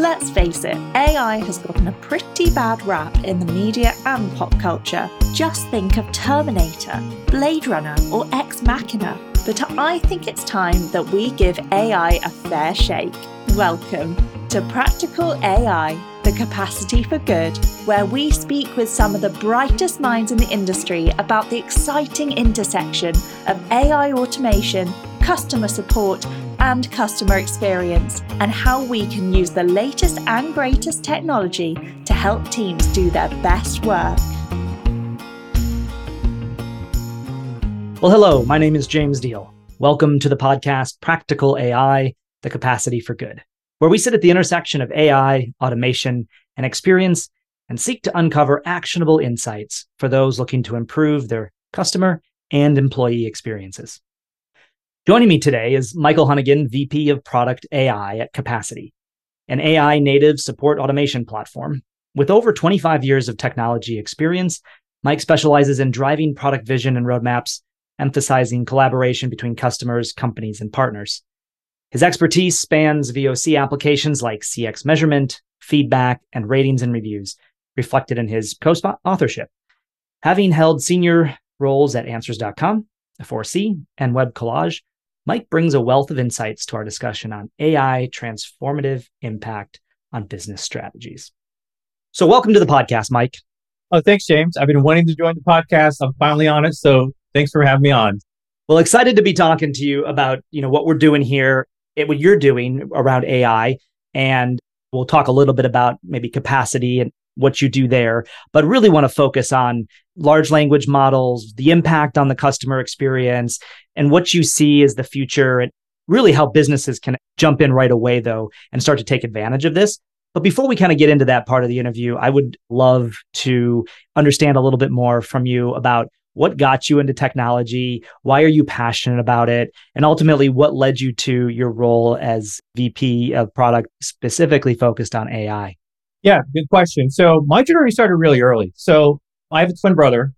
Let's face it, AI has gotten a pretty bad rap in the media and pop culture. Just think of Terminator, Blade Runner, or Ex Machina. But I think it's time that we give AI a fair shake. Welcome to Practical AI, the capacity for good, where we speak with some of the brightest minds in the industry about the exciting intersection of AI automation, customer support, and customer experience, and how we can use the latest and greatest technology to help teams do their best work. Well, hello, my name is James Diel. Welcome to the podcast Practical AI, the capacity for good, where we sit at the intersection of AI, automation, and experience and seek to uncover actionable insights for those looking to improve their customer and employee experiences. Joining me today is Michael Hunigan, VP of Product AI at Capacity, an AI native support automation platform. With over 25 years of technology experience, Mike specializes in driving product vision and roadmaps emphasizing collaboration between customers, companies, and partners. His expertise spans VOC applications like CX measurement, feedback, and ratings and reviews, reflected in his co authorship. Having held senior roles at Answers.com, ForeSee, and Web Collage, Mike brings a wealth of insights to our discussion on AI transformative impact on business strategies. So, welcome to the podcast, Mike. Oh, thanks, James. I've been wanting to join the podcast. I'm finally on it. So, Thanks for having me on. Well, excited to be talking to you about, you know, what we're doing here, what you're doing around AI. And we'll talk a little bit about maybe capacity and what you do there, but really want to focus on large language models, the impact on the customer experience, and what you see as the future and really how businesses can jump in right away, though, and start to take advantage of this. But before we kind of get into that part of the interview, I would love to understand a little bit more from you about what got you into technology? Why are you passionate about it? And ultimately, what led you to your role as VP of product specifically focused on AI? Yeah, good question. So my journey started really early. So I have a twin brother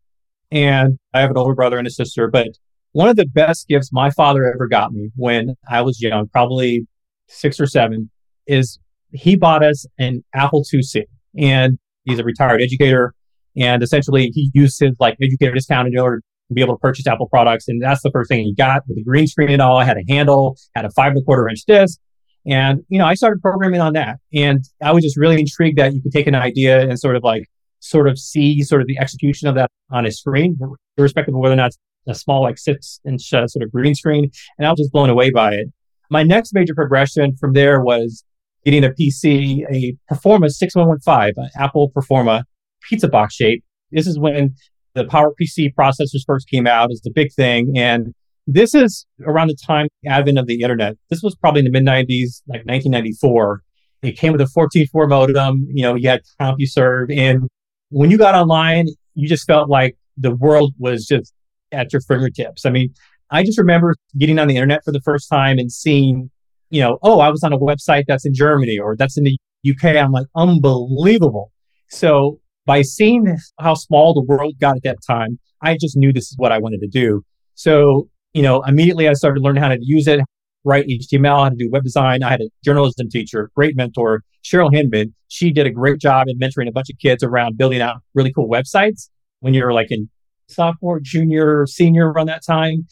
and I have an older brother and a sister. But one of the best gifts my father ever got me when I was young, probably six or seven, is he bought us an Apple IIc. And he's a retired educator. And essentially, he used his like educator discount in order to be able to purchase Apple products. And that's the first thing he got with the green screen and all. I had a handle, had a five and a quarter inch disc. And, you know, I started programming on that. And I was just really intrigued that you could take an idea and sort of like, sort of see sort of the execution of that on a screen, irrespective of whether or not it's a small, like six inch uh, sort of green screen. And I was just blown away by it. My next major progression from there was getting a PC, a Performa 6115, an Apple Performa pizza box shape. This is when the PowerPC processors first came out as the big thing. And this is around the time advent of the internet. This was probably in the mid 90s, like 1994. It came with a 14.4 modem. You know, you had CompuServe. And when you got online, you just felt like the world was just at your fingertips. I mean, I just remember getting on the internet for the first time and seeing, you know, oh, I was on a website that's in Germany or that's in the UK. I'm like, unbelievable. So by seeing how small the world got at that time, I just knew this is what I wanted to do. So, you know, immediately I started learning how to use it, write HTML, how to do web design. I had a journalism teacher, great mentor, Cheryl Hinman. She did a great job in mentoring a bunch of kids around building out really cool websites when you're like in sophomore, junior, senior around that time.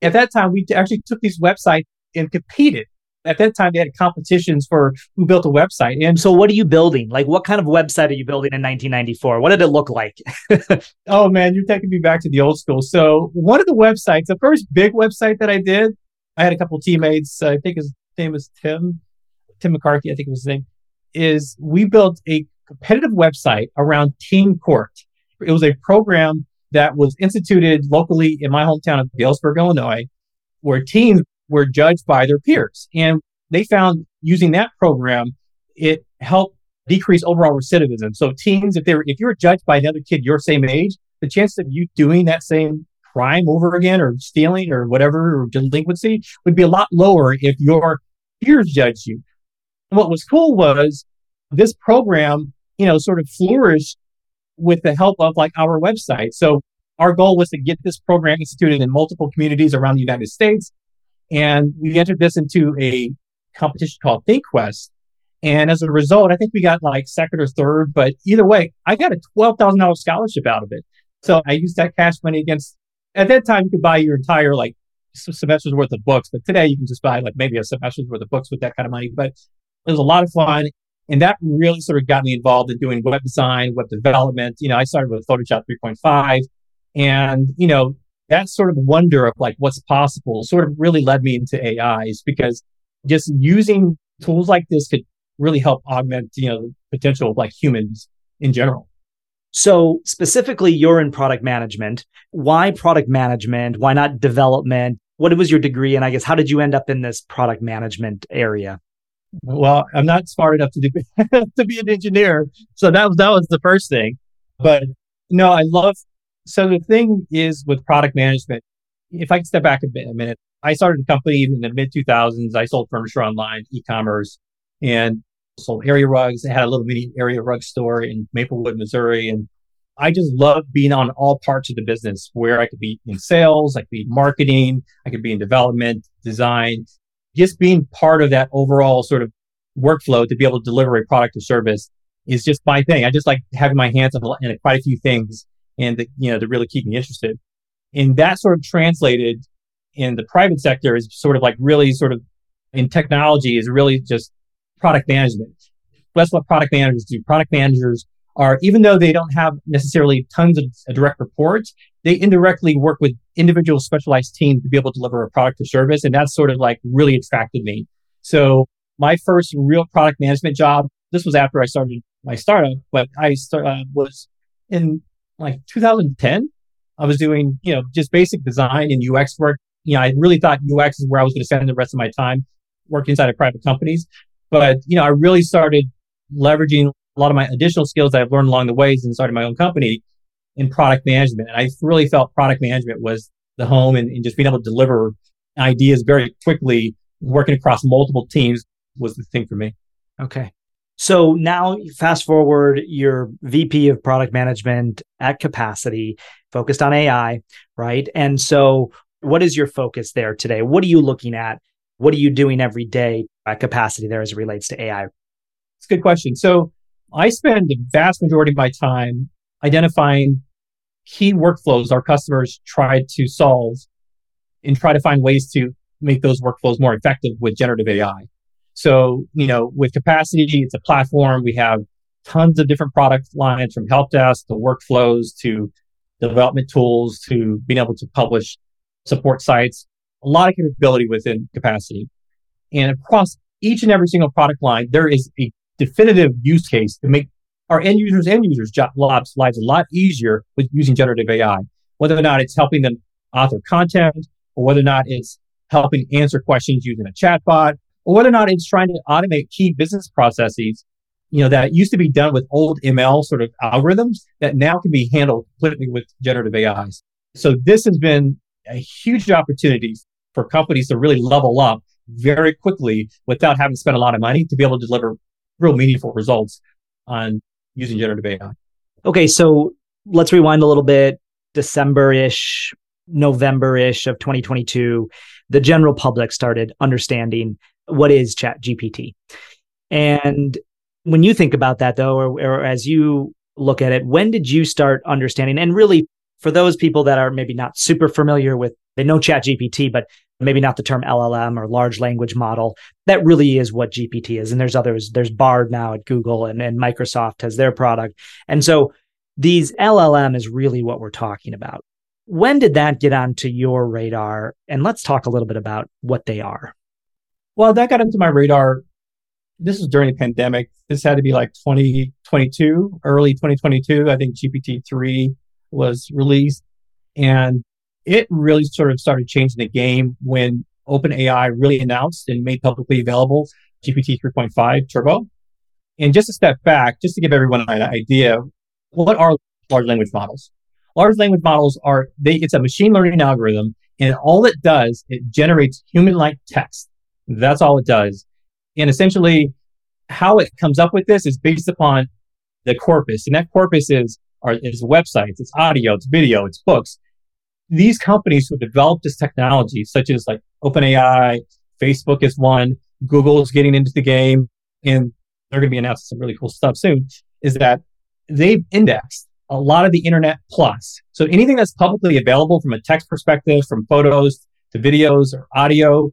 At that time, we actually took these websites and competed at that time they had competitions for who built a website. And so what are you building? Like what kind of website are you building in 1994? What did it look like? oh man, you're taking me back to the old school. So one of the websites, the first big website that I did, I had a couple teammates. I think his name was Tim, Tim McCarthy, I think it was his name, is we built a competitive website around Teen Court. It was a program that was instituted locally in my hometown of Galesburg, Illinois, where teams were judged by their peers. And they found using that program, it helped decrease overall recidivism. So teens, if they were, if you were judged by another kid your same age, the chance of you doing that same crime over again or stealing or whatever or delinquency would be a lot lower if your peers judged you. And what was cool was this program, you know, sort of flourished with the help of like our website. So our goal was to get this program instituted in multiple communities around the United States. And we entered this into a competition called ThinkQuest. And as a result, I think we got like second or third, but either way, I got a $12,000 scholarship out of it. So I used that cash money against, at that time, you could buy your entire like semester's worth of books, but today you can just buy like maybe a semester's worth of books with that kind of money. But it was a lot of fun. And that really sort of got me involved in doing web design, web development. You know, I started with Photoshop 3.5 and, you know, that sort of wonder of like what's possible sort of really led me into AIs because just using tools like this could really help augment, you know, the potential of like humans in general. So specifically, you're in product management. Why product management? Why not development? What was your degree? And I guess how did you end up in this product management area? Well, I'm not smart enough to do, to be an engineer, so that was that was the first thing. But no, I love. So the thing is with product management, if I can step back a bit a minute, I started a company in the mid 2000s. I sold furniture online, e-commerce, and sold area rugs. I had a little mini area rug store in Maplewood, Missouri. And I just love being on all parts of the business where I could be in sales, I could be marketing, I could be in development, design, just being part of that overall sort of workflow to be able to deliver a product or service is just my thing. I just like having my hands on in quite a few things and, the, you know, to really keep me interested. And that sort of translated in the private sector is sort of like really sort of in technology is really just product management. That's what product managers do. Product managers are, even though they don't have necessarily tons of direct reports, they indirectly work with individual specialized teams to be able to deliver a product or service. And that's sort of like really attracted me. So my first real product management job, this was after I started my startup, but I start, uh, was in like 2010. I was doing, you know, just basic design and UX work. You know, I really thought UX is where I was going to spend the rest of my time working inside of private companies. But, you know, I really started leveraging a lot of my additional skills that I've learned along the ways and started my own company in product management. And I really felt product management was the home and, and just being able to deliver ideas very quickly, working across multiple teams was the thing for me. Okay. So now fast forward, you're VP of product management at Capacity, focused on AI, right? And so what is your focus there today? What are you looking at? What are you doing every day at capacity there as it relates to AI? It's a good question. So I spend the vast majority of my time identifying key workflows our customers try to solve and try to find ways to make those workflows more effective with generative AI. So, you know, with capacity, it's a platform. We have tons of different product lines from help desk to workflows to development tools to being able to publish support sites, a lot of capability within capacity. And across each and every single product line, there is a definitive use case to make our end users and users jobs lives a lot easier with using generative AI. Whether or not it's helping them author content, or whether or not it's helping answer questions using a chatbot, or whether or not it's trying to automate key business processes, you know, that used to be done with old ML sort of algorithms that now can be handled completely with generative AIs. So this has been a huge opportunity for companies to really level up very quickly without having to spend a lot of money to be able to deliver real meaningful results on using generative AI. Okay, so let's rewind a little bit. December ish, November ish of 2022, the general public started understanding what is Chat GPT. And when you think about that, though, or, or as you look at it, when did you start understanding? And really, for those people that are maybe not super familiar with, they know Chat GPT, but maybe not the term LLM or large language model. That really is what GPT is. And there's others. There's Bard now at Google and, and Microsoft has their product. And so these LLM is really what we're talking about. When did that get onto your radar? And let's talk a little bit about what they are. Well, that got into my radar. This was during the pandemic. This had to be like 2022, early 2022. I think GPT 3 was released. And it really sort of started changing the game when OpenAI really announced and made publicly available GPT 3.5 Turbo. And just to step back, just to give everyone an idea, what are large language models? Large language models are they it's a machine learning algorithm and all it does, it generates human-like text. That's all it does. And essentially how it comes up with this is based upon the corpus. And that corpus is are is websites, it's audio, it's video, it's books, these companies who developed this technology, such as like OpenAI, Facebook is one, Google is getting into the game, and they're going to be announcing some really cool stuff soon, is that they've indexed a lot of the internet plus. So anything that's publicly available from a text perspective, from photos to videos or audio,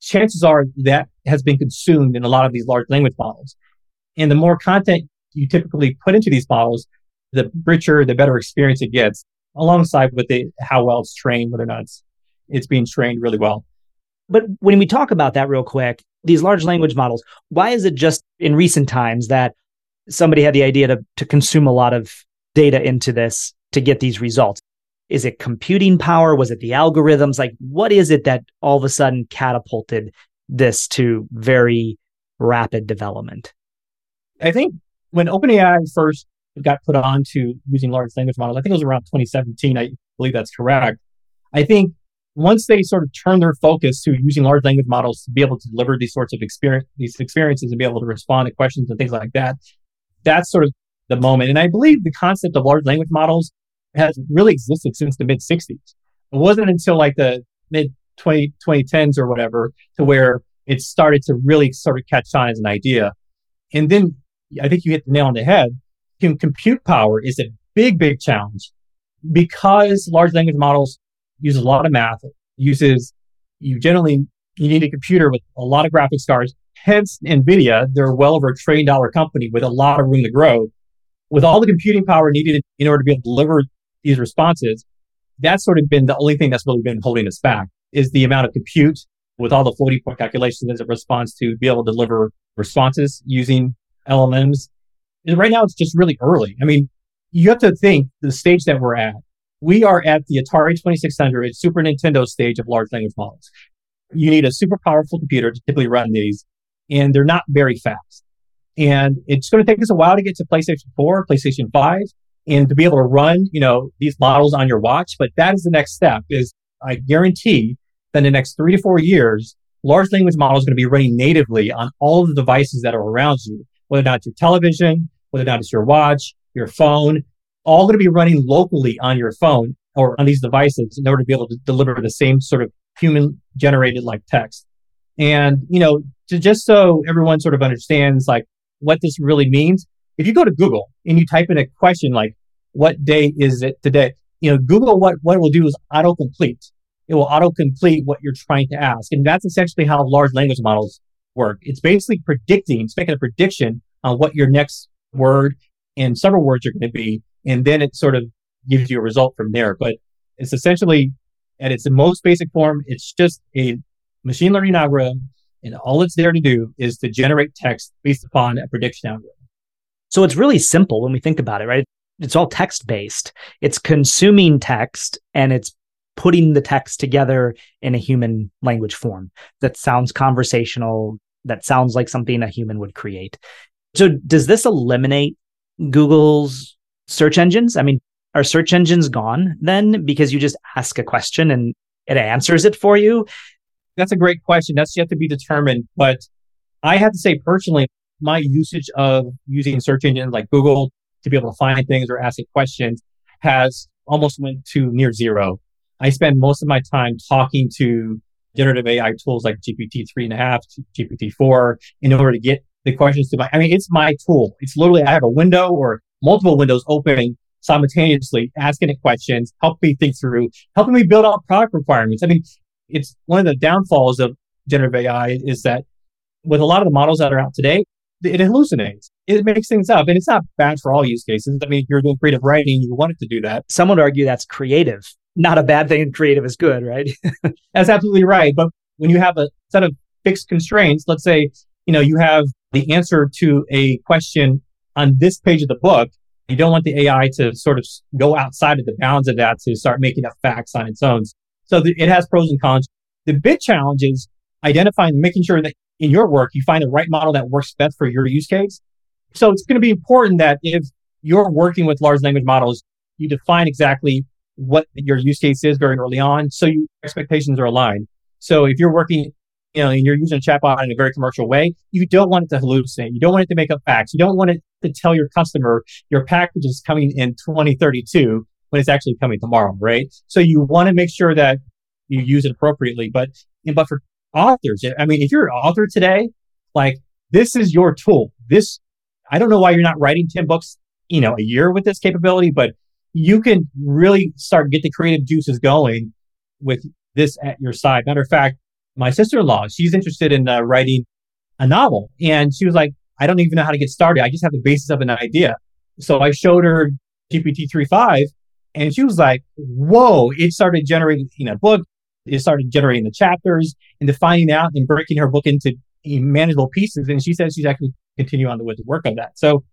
chances are that has been consumed in a lot of these large language models. And the more content you typically put into these models, the richer, the better experience it gets, alongside with the how well it's trained, whether or not it's it's being trained really well. But when we talk about that real quick, these large language models, why is it just in recent times that somebody had the idea to, to consume a lot of data into this to get these results? Is it computing power? Was it the algorithms? Like, what is it that all of a sudden catapulted this to very rapid development? I think when OpenAI first got put on to using large language models, I think it was around 2017. I believe that's correct. I think once they sort of turn their focus to using large language models to be able to deliver these sorts of experience, these experiences and be able to respond to questions and things like that, that's sort of the moment. And I believe the concept of large language models has really existed since the mid 60s. It wasn't until like the mid 20, 2010s or whatever to where it started to really sort of catch on as an idea. And then I think you hit the nail on the head. Compute power is a big, big challenge because large language models use a lot of math, uses, you generally, you need a computer with a lot of graphics cards. Hence, NVIDIA, they're well over a trillion dollar company with a lot of room to grow. With all the computing power needed in order to be able to deliver these responses, that's sort of been the only thing that's really been holding us back is the amount of compute with all the floating point calculations as a response to be able to deliver responses using LLMs. And right now, it's just really early. I mean, you have to think the stage that we're at. We are at the Atari 2600 Super Nintendo stage of large language models. You need a super powerful computer to typically run these, and they're not very fast. And it's going to take us a while to get to PlayStation 4, PlayStation 5, and to be able to run, you know, these models on your watch. But that is the next step is I guarantee that in the next three to four years, large language models are going to be running natively on all of the devices that are around you, whether or not it's your television, whether or not it's your watch, your phone, all going to be running locally on your phone or on these devices in order to be able to deliver the same sort of human generated like text. And, you know, to just so everyone sort of understands like what this really means, if you go to Google and you type in a question like, what day is it today? You know, Google, what, what it will do is autocomplete. It will autocomplete what you're trying to ask. And that's essentially how large language models work. It's basically predicting, it's making a prediction on what your next word and several words are going to be. And then it sort of gives you a result from there. But it's essentially at its most basic form, it's just a machine learning algorithm. And all it's there to do is to generate text based upon a prediction algorithm. So it's really simple when we think about it, right? It's all text based. It's consuming text and it's putting the text together in a human language form that sounds conversational, that sounds like something a human would create. So does this eliminate Google's search engines? I mean, are search engines gone then because you just ask a question and it answers it for you? That's a great question. That's yet to be determined. But I have to say personally, my usage of using search engines like Google to be able to find things or asking questions has almost went to near zero. I spend most of my time talking to generative AI tools like GPT three and a half, GPT four in order to get the questions to my, I mean, it's my tool. It's literally, I have a window or multiple windows opening simultaneously, asking it questions, helping me think through, helping me build out product requirements. I mean, it's one of the downfalls of generative AI is that with a lot of the models that are out today, it hallucinates. It makes things up. And it's not bad for all use cases. I mean, if you're doing creative writing, you want it to do that. Some would argue that's creative. Not a bad thing. Creative is good, right? that's absolutely right. But when you have a set of fixed constraints, let's say, you know, you have the answer to a question on this page of the book. You don't want the AI to sort of go outside of the bounds of that to start making up facts on its own. So it has pros and cons. The big challenge is identifying, making sure that in your work, you find the right model that works best for your use case. So it's going to be important that if you're working with large language models, you define exactly what your use case is very early on. So your expectations are aligned. So if you're working, you know, and you're using a chatbot in a very commercial way, you don't want it to hallucinate. You don't want it to make up facts. You don't want it to tell your customer your package is coming in 2032 when it's actually coming tomorrow, right? So you want to make sure that you use it appropriately. But, but for authors. I mean, if you're an author today, like this is your tool. this, I don't know why you're not writing 10 books, you know, a year with this capability, but you can really start get the creative juices going with this at your side. Matter of fact, my sister-in-law, she's interested in uh, writing a novel and she was like, I don't even know how to get started. I just have the basis of an idea. So I showed her GPT 3.5 and she was like, whoa, it started generating, you know, book. It started generating the chapters and defining out and breaking her book into eh, manageable pieces. And she says she's actually continue on with the work of that. So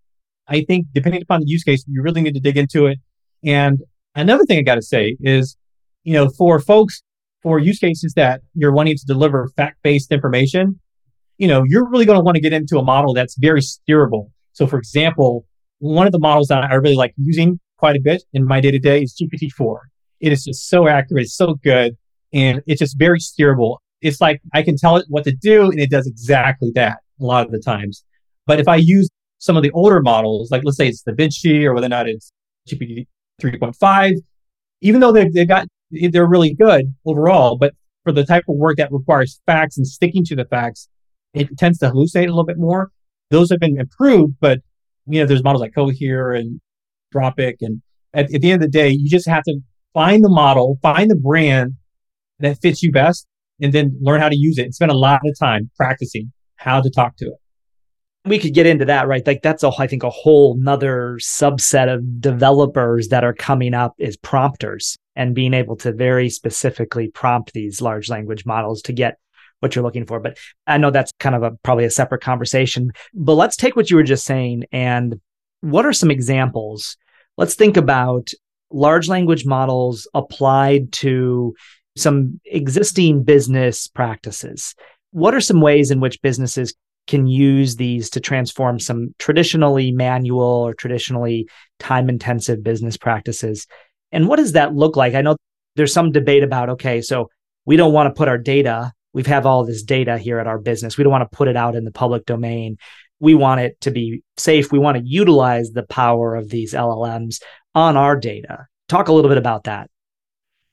I think depending upon the use case, you really need to dig into it. And another thing I got to say is, you know, for folks, for use cases that you're wanting to deliver fact-based information, you know, you're really going to want to get into a model that's very steerable. So for example, one of the models that I really like using quite a bit in my day to day is GPT-4. It is just so accurate. So good. And it's just very steerable. It's like I can tell it what to do and it does exactly that a lot of the times. But if I use some of the older models, like let's say it's DaVinci or whether or not it's GPT 3.5, even though they've, they've got, they're really good overall, but for the type of work that requires facts and sticking to the facts, it tends to hallucinate a little bit more. Those have been improved, but you know, there's models like Cohere and Anthropic. And at, at the end of the day, you just have to find the model, find the brand that fits you best, and then learn how to use it and spend a lot of time practicing how to talk to it. We could get into that, right? Like that's a, I think, a whole nother subset of developers that are coming up is prompters and being able to very specifically prompt these large language models to get what you're looking for. But I know that's kind of a probably a separate conversation. But let's take what you were just saying and what are some examples? Let's think about large language models applied to some existing business practices. What are some ways in which businesses can use these to transform some traditionally manual or traditionally time intensive business practices? And what does that look like? I know there's some debate about, okay, so we don't want to put our data, we have all this data here at our business. We don't want to put it out in the public domain we want it to be safe. We want to utilize the power of these LLMs on our data. Talk a little bit about that.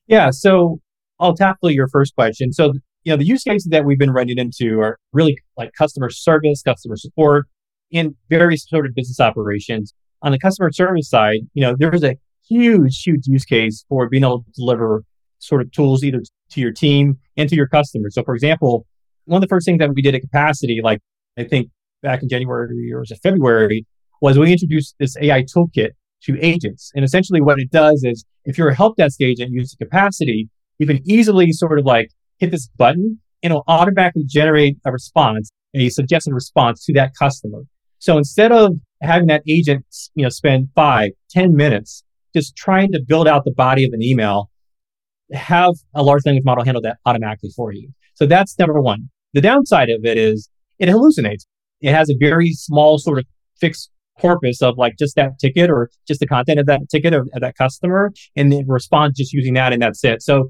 Yeah. So I'll tackle your first question. So, you know, the use cases that we've been running into are really like customer service, customer support, in various sort of business operations. On the customer service side, you know, there's a huge, huge use case for being able to deliver sort of tools either to your team and to your customers. So, for example, one of the first things that we did at Capacity, like I think back in January or was it February, was we introduced this AI toolkit to agents. And essentially what it does is if you're a help desk agent using capacity, you can easily sort of like hit this button and it'll automatically generate a response, a suggested response to that customer. So instead of having that agent, you know, spend five, ten minutes just trying to build out the body of an email, have a large language model handle that automatically for you. So that's number one. The downside of it is it hallucinates it has a very small sort of fixed corpus of like just that ticket or just the content of that ticket of, of that customer and then respond just using that and that's it. So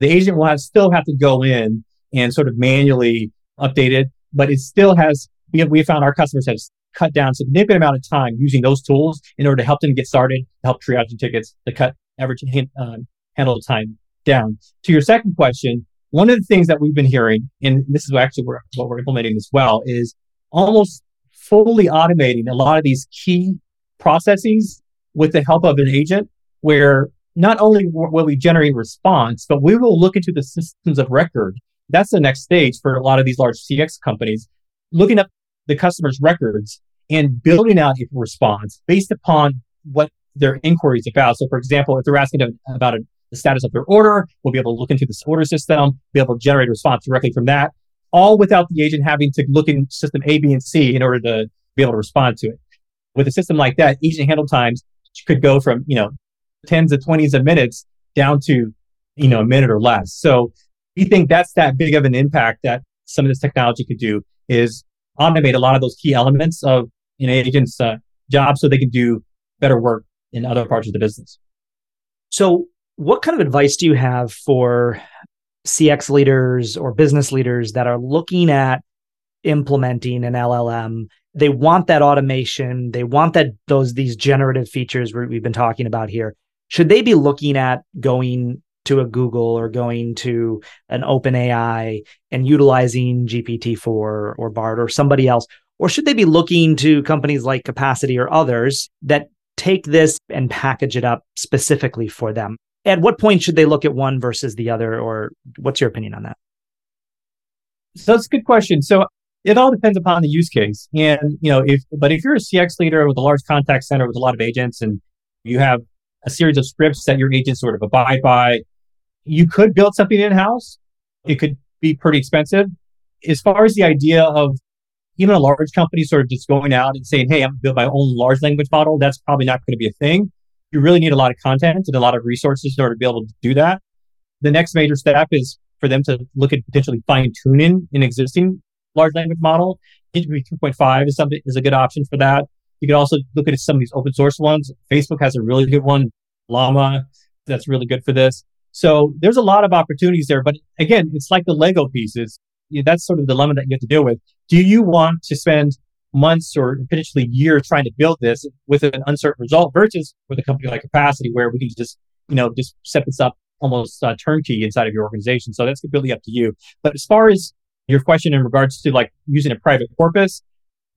the agent will have, still have to go in and sort of manually update it, but it still has, we have, we found our customers have cut down significant amount of time using those tools in order to help them get started, help triage tickets, to cut average uh, handle time down. To your second question, one of the things that we've been hearing, and this is actually what we're implementing as well, is almost fully automating a lot of these key processes with the help of an agent where not only will we generate response, but we will look into the systems of record. That's the next stage for a lot of these large CX companies, looking up the customer's records and building out a response based upon what their inquiry is about. So, for example, if they're asking about a, the status of their order, we'll be able to look into this order system, be able to generate a response directly from that all without the agent having to look in system A, B, and C in order to be able to respond to it. With a system like that, agent handle times could go from, you know, tens of twenties of minutes down to, you know, a minute or less. So we think that's that big of an impact that some of this technology could do is automate a lot of those key elements of an agent's uh, job so they can do better work in other parts of the business. So what kind of advice do you have for CX leaders or business leaders that are looking at implementing an LLM. They want that automation. They want that those these generative features we've been talking about here. Should they be looking at going to a Google or going to an OpenAI and utilizing GPT-4 or BARD or somebody else? Or should they be looking to companies like Capacity or others that take this and package it up specifically for them? At what point should they look at one versus the other? Or what's your opinion on that? So that's a good question. So it all depends upon the use case. And, you know, if, but if you're a CX leader with a large contact center with a lot of agents and you have a series of scripts that your agents sort of abide by, you could build something in house. It could be pretty expensive. As far as the idea of even a large company sort of just going out and saying, Hey, I'm going to build my own large language model. That's probably not going to be a thing. You really need a lot of content and a lot of resources in order to be able to do that. The next major step is for them to look at potentially fine tuning an existing large language model. GPT 2.5 is something is a good option for that. You could also look at some of these open source ones. Facebook has a really good one, Llama, that's really good for this. So there's a lot of opportunities there. But again, it's like the Lego pieces. That's sort of the dilemma that you have to deal with. Do you want to spend months or potentially years trying to build this with an uncertain result versus with a company like Capacity where we can just, you know, just set this up almost uh, turnkey inside of your organization. So that's completely up to you. But as far as your question in regards to like using a private corpus,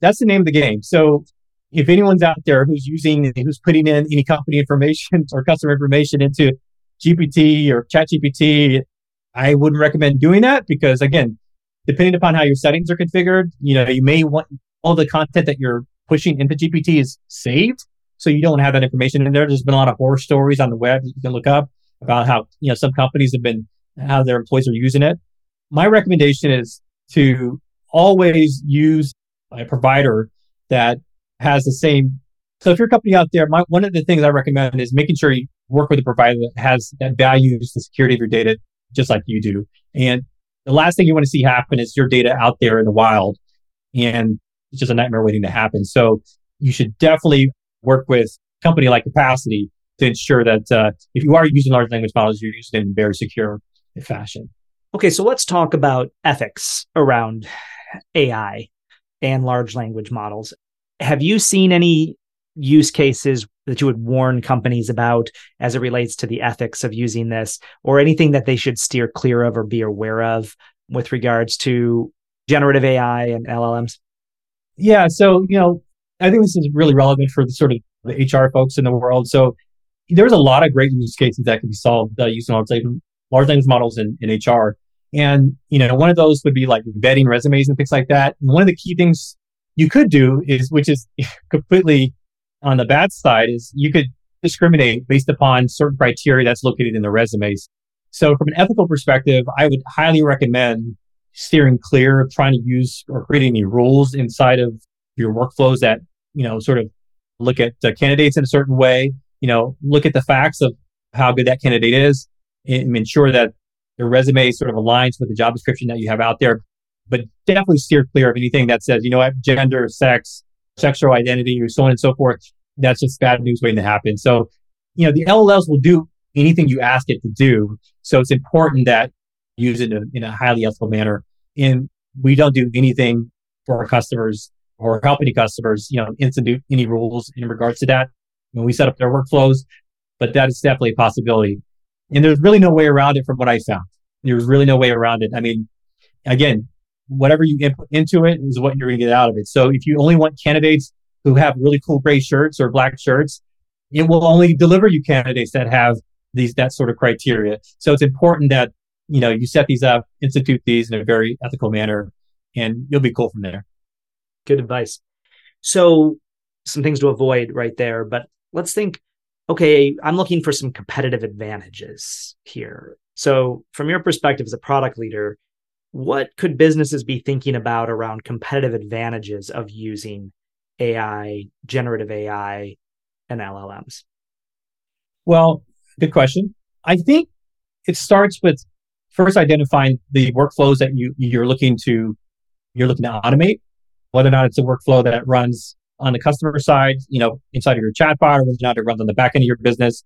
that's the name of the game. So if anyone's out there who's using, who's putting in any company information or customer information into GPT or ChatGPT, I wouldn't recommend doing that because again, depending upon how your settings are configured, you know, you may want all the content that you're pushing into GPT is saved. So you don't have that information in there. There's been a lot of horror stories on the web that you can look up about how, you know, some companies have been, how their employees are using it. My recommendation is to always use a provider that has the same. So if you're a company out there, my, one of the things I recommend is making sure you work with a provider that has that values the security of your data just like you do. And the last thing you want to see happen is your data out there in the wild and it's just a nightmare waiting to happen. So you should definitely work with a company like Capacity to ensure that uh, if you are using large language models, you're using it in very secure fashion. Okay, so let's talk about ethics around AI and large language models. Have you seen any use cases that you would warn companies about as it relates to the ethics of using this or anything that they should steer clear of or be aware of with regards to generative AI and LLMs? Yeah, so, you know, I think this is really relevant for the sort of the HR folks in the world. So there's a lot of great use cases that can be solved uh, using large language, large language models in, in HR. And, you know, one of those would be like vetting resumes and things like that. And one of the key things you could do is, which is completely on the bad side, is you could discriminate based upon certain criteria that's located in the resumes. So from an ethical perspective, I would highly recommend steering clear of trying to use or create any rules inside of your workflows that, you know, sort of look at the candidates in a certain way you know, look at the facts of how good that candidate is and ensure that their resume sort of aligns with the job description that you have out there. But definitely steer clear of anything that says, you know what, gender, sex, sexual identity, or so on and so forth. That's just bad news waiting to happen. So, you know, the LLMs will do anything you ask it to do. So it's important that use it in a, highly ethical manner. And we don't do anything for our customers or help any customers, you know, institute any rules in regards to that when we set up their workflows, but that is definitely a possibility. And there's really no way around it from what I found. There's really no way around it. I mean, again, whatever you input into it is what you're going to get out of it. So if you only want candidates who have really cool gray shirts or black shirts, it will only deliver you candidates that have these, that sort of criteria. So it's important that, you know, you set these up, institute these in a very ethical manner, and you'll be cool from there. Good advice. So some things to avoid right there, but let's think okay, I'm looking for some competitive advantages here. So, from your perspective as a product leader, what could businesses be thinking about around competitive advantages of using AI, generative AI, and LLMs? Well, good question. I think it starts with first identifying the workflows that you you're looking to you're looking to automate, whether or not it's a workflow that runs on the customer side, you know, inside of your chatbot or whether or not it runs on the back end of your business.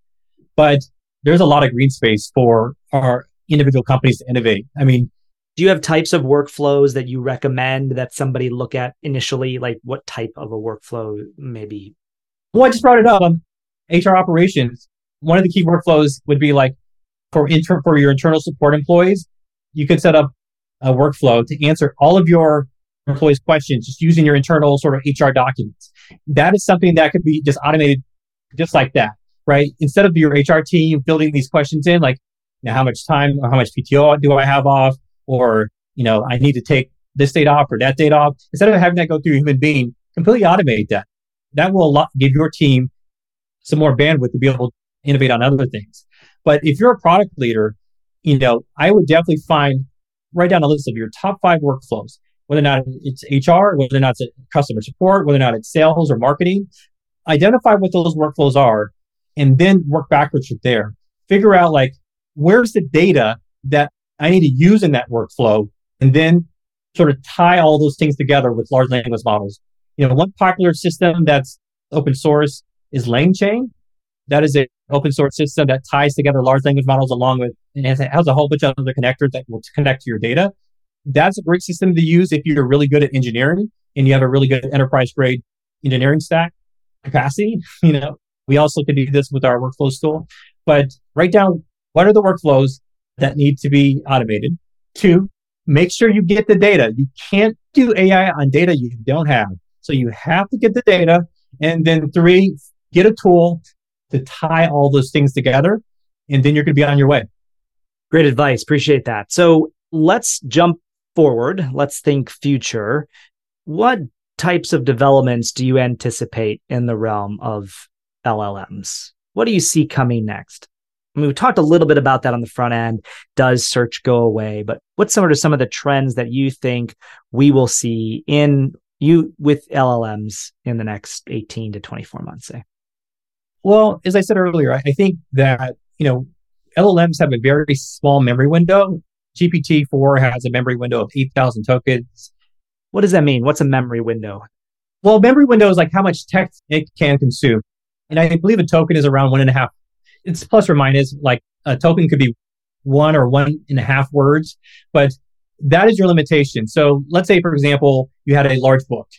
But there's a lot of green space for our individual companies to innovate. I mean, do you have types of workflows that you recommend that somebody look at initially? Like what type of a workflow maybe? Well, I just brought it up. Um, HR operations. One of the key workflows would be like for inter- for your internal support employees, you could set up a workflow to answer all of your employees questions just using your internal sort of HR documents. That is something that could be just automated just like that, right? Instead of your HR team building these questions in, like, know, how much time or how much PTO do I have off? Or, you know, I need to take this date off or that date off. Instead of having that go through a human being, completely automate that. That will give your team some more bandwidth to be able to innovate on other things. But if you're a product leader, you know, I would definitely find write down a list of your top five workflows, whether or not it's HR, whether or not it's customer support, whether or not it's sales or marketing. Identify what those workflows are and then work backwards from there. Figure out like where's the data that I need to use in that workflow and then sort of tie all those things together with large language models. You know, one popular system that's open source is LangChain. That is an open source system that ties together large language models along with, and it has a whole bunch of other connectors that will connect to your data. That's a great system to use if you're really good at engineering and you have a really good enterprise grade engineering stack capacity. You know, we also can do this with our workflow tool, but write down what are the workflows that need to be automated. Two, make sure you get the data. You can't do AI on data you don't have. So you have to get the data. And then three, get a tool to tie all those things together. And then you're going to be on your way. Great advice. Appreciate that. So let's jump forward. Let's think future. What types of developments do you anticipate in the realm of LLMs? What do you see coming next? I mean, we talked a little bit about that on the front end. Does search go away? But what's some of some of the trends that you think we will see in you with LLMs in the next 18 to 24 months, say? Well, as I said earlier, I think that, you know, LLMs have a very small memory window. GPT-4 has a memory window of 8,000 tokens. What does that mean? What's a memory window? Well, memory window is like how much text it can consume. And I believe a token is around one and a half. It's plus or minus. Like a token could be one or one and a half words, but that is your limitation. So let's say, for example, you had a large book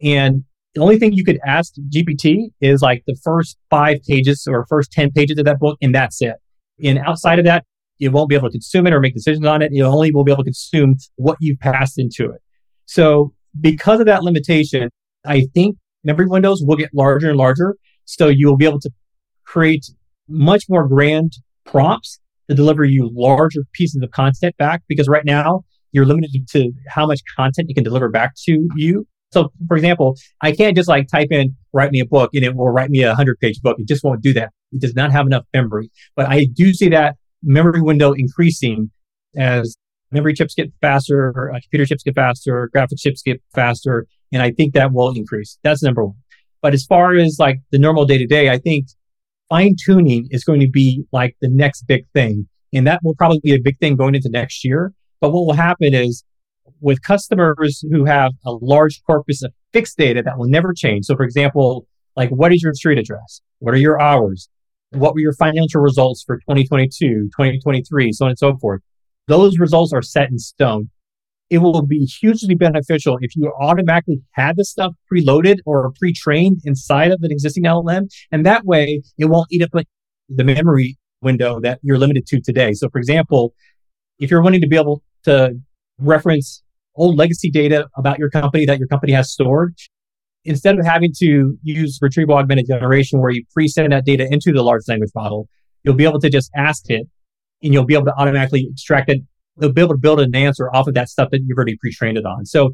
and the only thing you could ask GPT is like the first five pages or first 10 pages of that book, and that's it. And outside of that, it won't be able to consume it or make decisions on it. It only will be able to consume what you've passed into it. So because of that limitation, I think memory windows will get larger and larger. So you will be able to create much more grand prompts to deliver you larger pieces of content back because right now you're limited to how much content it can deliver back to you. So, for example, I can't just like type in, write me a book and it will write me a hundred page book. It just won't do that. It does not have enough memory. But I do see that memory window increasing as memory chips get faster, uh, computer chips get faster, graphics chips get faster. And I think that will increase. That's number one. But as far as like the normal day to day, I think fine tuning is going to be like the next big thing. And that will probably be a big thing going into next year. But what will happen is with customers who have a large corpus of fixed data that will never change. So, for example, like what is your street address? What are your hours? What were your financial results for 2022, 2023, so on and so forth? Those results are set in stone. It will be hugely beneficial if you automatically had the stuff preloaded or pre-trained inside of an existing LLM. And that way it won't eat up the memory window that you're limited to today. So for example, if you're wanting to be able to reference old legacy data about your company that your company has stored. Instead of having to use retrieval augmented generation where you pre-send that data into the large language model, you'll be able to just ask it and you'll be able to automatically extract it. They'll be able to build an answer off of that stuff that you've already pre-trained it on. So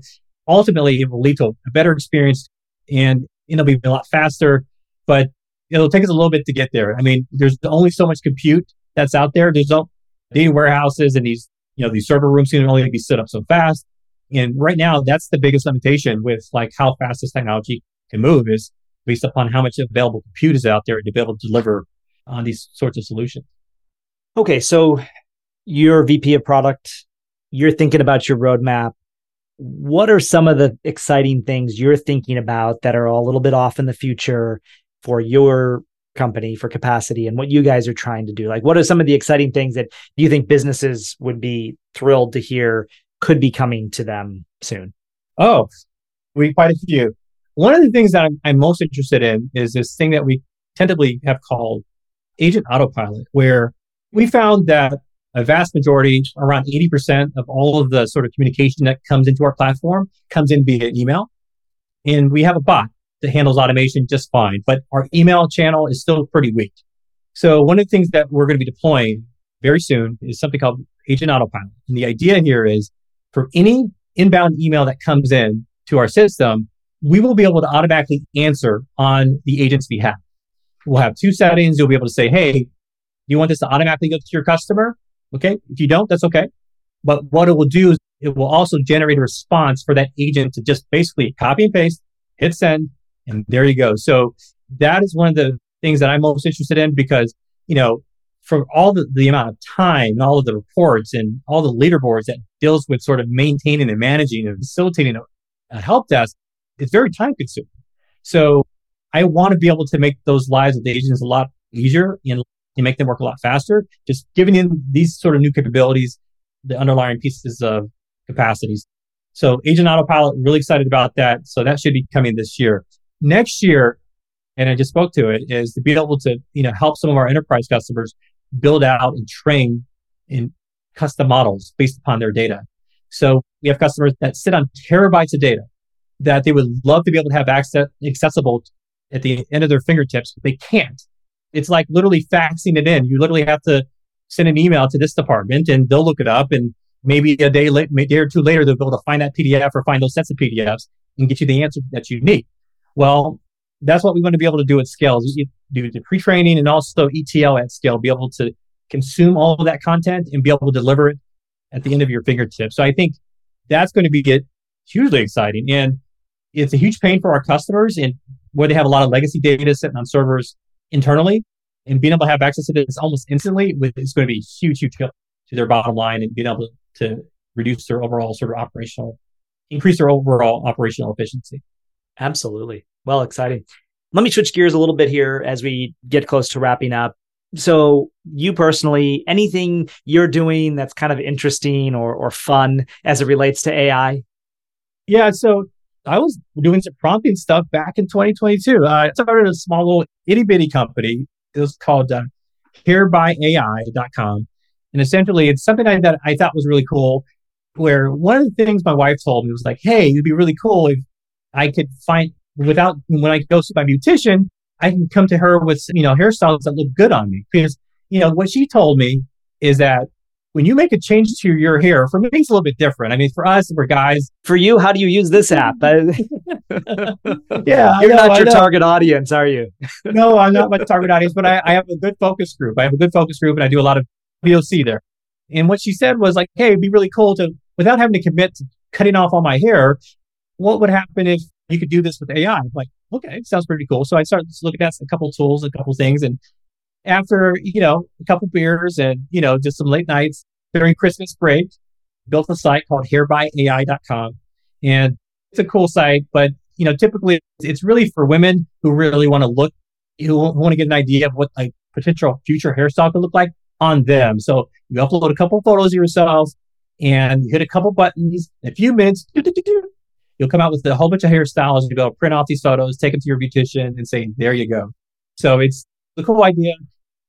ultimately it will lead to a better experience and it'll be a lot faster, but it'll take us a little bit to get there. I mean, there's only so much compute that's out there. There's no data warehouses and these, you know, these server rooms can only be set up so fast. And right now, that's the biggest limitation with like how fast this technology can move is based upon how much available compute is out there to be able to deliver on these sorts of solutions. Okay, so you're VP of product, you're thinking about your roadmap. What are some of the exciting things you're thinking about that are a little bit off in the future for your company for capacity and what you guys are trying to do? Like, what are some of the exciting things that you think businesses would be thrilled to hear could be coming to them soon? Oh, we quite a few. One of the things that I'm, most interested in is this thing that we tentatively have called agent autopilot, where we found that a vast majority, around 80% of all of the sort of communication that comes into our platform comes in via email. And we have a bot that handles automation just fine, but our email channel is still pretty weak. So one of the things that we're going to be deploying very soon is something called Agent Autopilot. And the idea here is for any inbound email that comes in to our system, we will be able to automatically answer on the agent's behalf. We'll have two settings. You'll be able to say, Hey, you want this to automatically go to your customer? Okay. If you don't, that's okay. But what it will do is it will also generate a response for that agent to just basically copy and paste, hit send, and there you go. So that is one of the things that I'm most interested in because, you know, for all the, the amount of time and all of the reports and all the leaderboards that deals with sort of maintaining and managing and facilitating a, help desk, it's very time consuming. So I want to be able to make those lives of the agents a lot easier and, and make them work a lot faster. Just giving them these sort of new capabilities, the underlying pieces of capacities. So agent autopilot, really excited about that. So that should be coming this year. Next year, and I just spoke to it, is to be able to, you know, help some of our enterprise customers build out and train in custom models based upon their data. So we have customers that sit on terabytes of data that they would love to be able to have access accessible at the end of their fingertips, but they can't. It's like literally faxing it in. You literally have to send an email to this department and they'll look it up and maybe a day late, a day or two later, they'll be able to find that PDF or find those sets of PDFs and get you the answer that you need. Well, that's what we want to be able to do at scale. You do the pre-training and also ETL at scale, be able to consume all of that content and be able to deliver it at the end of your fingertips. So I think that's going to be get hugely exciting. And it's a huge pain for our customers and where they have a lot of legacy data sitting on servers internally and being able to have access to this almost instantly is going to be huge, huge help to their bottom line and being able to reduce their overall sort of operational, increase their overall operational efficiency. Absolutely. Well, exciting. Let me switch gears a little bit here as we get close to wrapping up. So, you personally, anything you're doing that's kind of interesting or, or fun as it relates to AI? Yeah. So, I was doing some prompting stuff back in 2022. Uh, I started a small little itty bitty company. It was called uh, hairbyai.com. And essentially, it's something I, that I thought was really cool. Where one of the things my wife told me was like, hey, it'd be really cool if I could find, without, when I go see my beautician, I can come to her with, you know, hairstyles that look good on me. Because, you know, what she told me is that when you make a change to your hair, for me, it's a little bit different. I mean, for us, we're guys. For you, how do you use this app? yeah, you're know, not your target audience, are you? no, I'm not my target audience, but I, I, have a good focus group. I have a good focus group, and I do a lot of POC there. And what she said was like, "Hey, it'd be really cool to, without having to commit to cutting off all my hair, what would happen if you could do this with AI?" I'm like, okay, sounds pretty cool. So I started looking at a couple tools, a couple things, and after, you know, a couple beers and, you know, just some late nights during Christmas break, built a site called hairbyai.com. And it's a cool site, but, you know, typically it's really for women who really want to look, who want to get an idea of what a potential future hairstyle could look like on them. So you upload a couple photos of yourself and you hit a couple buttons, in a few minutes, you'll come out with a whole bunch of hairstyles. You go print off these photos, take them to your beautician and say, there you go. So it's a cool idea.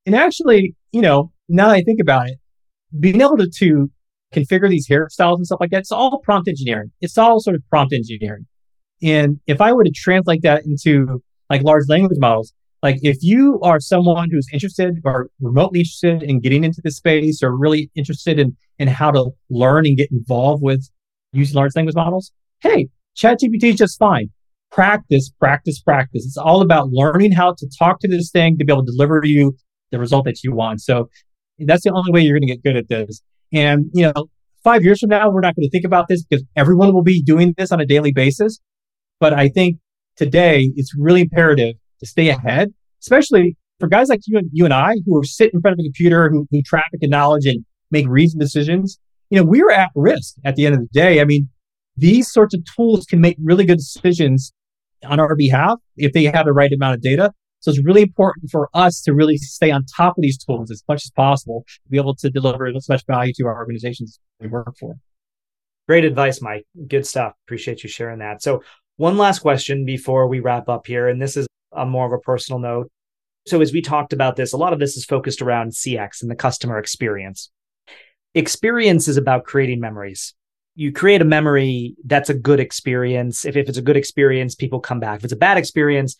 And actually, you know, now that I think about it, being able to, to configure these hairstyles and stuff like that, it's all prompt engineering. It's all sort of prompt engineering. And if I were to translate that into like large language models, like if you are someone who's interested or remotely interested in getting into this space or really interested in, in how to learn and get involved with using large language models, hey, ChatGPT is just fine. Practice, practice, practice. It's all about learning how to talk to this thing to be able to deliver you the result that you want. So that's the only way you're going to get good at this. And, you know, five years from now, we're not going to think about this because everyone will be doing this on a daily basis. But I think today it's really imperative to stay ahead, especially for guys like you and you and I who are sit in front of a computer who, who traffic and knowledge and make reasoned decisions. You know, we're at risk at the end of the day. I mean, these sorts of tools can make really good decisions on our behalf if they have the right amount of data. So it's really important for us to really stay on top of these tools as much as possible to be able to deliver as much value to our organizations we work for. Great advice, Mike. Good stuff. Appreciate you sharing that. So one last question before we wrap up here, and this is a more of a personal note. So as we talked about this, a lot of this is focused around CX and the customer experience. experience is about creating memories. You create a memory that's a good experience. If, if it's a good experience, people come back. If it's a bad experience,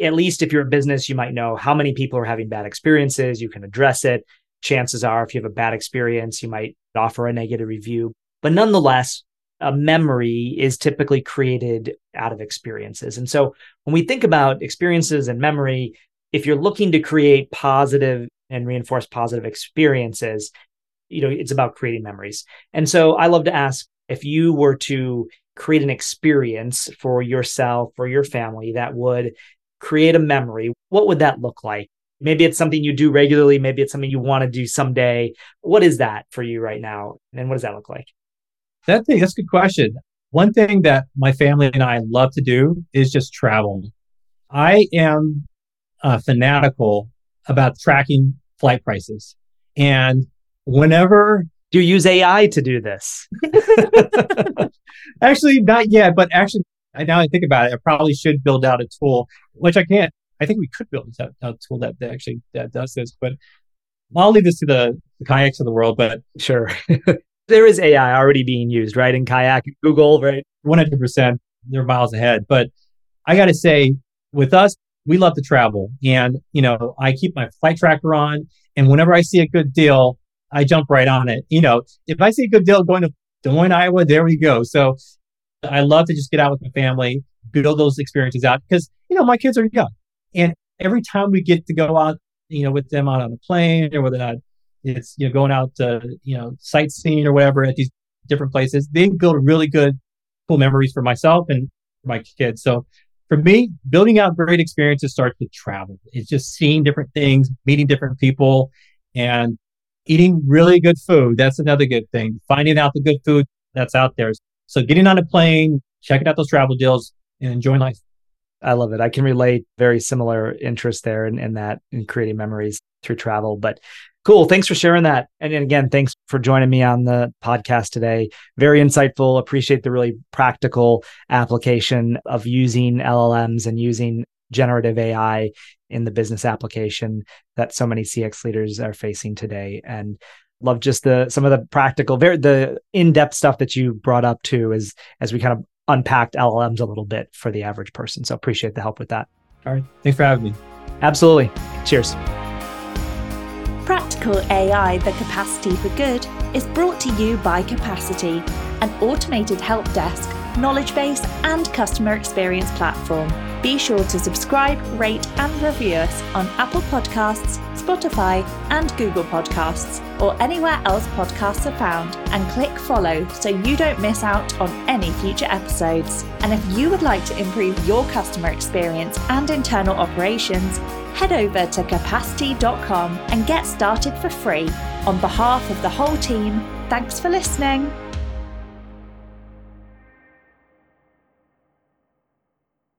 at least if you're a business, you might know how many people are having bad experiences. You can address it. Chances are, if you have a bad experience, you might offer a negative review. But nonetheless, a memory is typically created out of experiences. And so when we think about experiences and memory, if you're looking to create positive and reinforce positive experiences, you know, it's about creating memories. And so I love to ask if you were to create an experience for yourself or your family that would create a memory, what would that look like? Maybe it's something you do regularly, maybe it's something you want to do someday. What is that for you right now? And what does that look like? That's a good question. One thing that my family and I love to do is just travel. I am uh, fanatical about tracking flight prices. And whenever do you use AI to do this? actually, not yet, but actually, now I think about it, I probably should build out a tool, which I can't. I think we could build a, a tool that, that actually that does this, but I'll leave this to the, the kayaks of the world. But sure, there is AI already being used, right? In kayak, Google, right? One hundred percent, they're miles ahead. But I got to say, with us, we love to travel, and you know, I keep my flight tracker on, and whenever I see a good deal, I jump right on it. You know, if I see a good deal going to Des Moines, Iowa, there we go. So I love to just get out with my family, build those experiences out because, you know, my kids are young. And every time we get to go out, you know, with them out on a plane or whether it's, you know, going out to, you know, sightseeing or whatever at these different places, they build really good, cool memories for myself and for my kids. So for me, building out great experiences starts with travel. It's just seeing different things, meeting different people, and eating really good food. That's another good thing. Finding out the good food that's out there. So getting on a plane, checking out those travel deals, and enjoying life. I love it. I can relate very similar interest there in, in that in creating memories through travel. But cool. Thanks for sharing that. And again, thanks for joining me on the podcast today. Very insightful. Appreciate the really practical application of using LLMs and using generative AI in the business application that so many CX leaders are facing today. And love just the some of the practical, very the in-depth stuff that you brought up too, as as we kind of unpacked LLMs a little bit for the average person. So appreciate the help with that. All right. Thanks for having me. Absolutely. Cheers. Practical AI, the capacity for good, is brought to you by Capacity, an automated help desk, knowledge base, and customer experience platform be sure to subscribe, rate, and review us on Apple Podcasts, Spotify, and Google Podcasts, or anywhere else podcasts are found, and click follow so you don't miss out on any future episodes. And if you would like to improve your customer experience and internal operations, head over to capacity.com and get started for free. On behalf of the whole team, thanks for listening.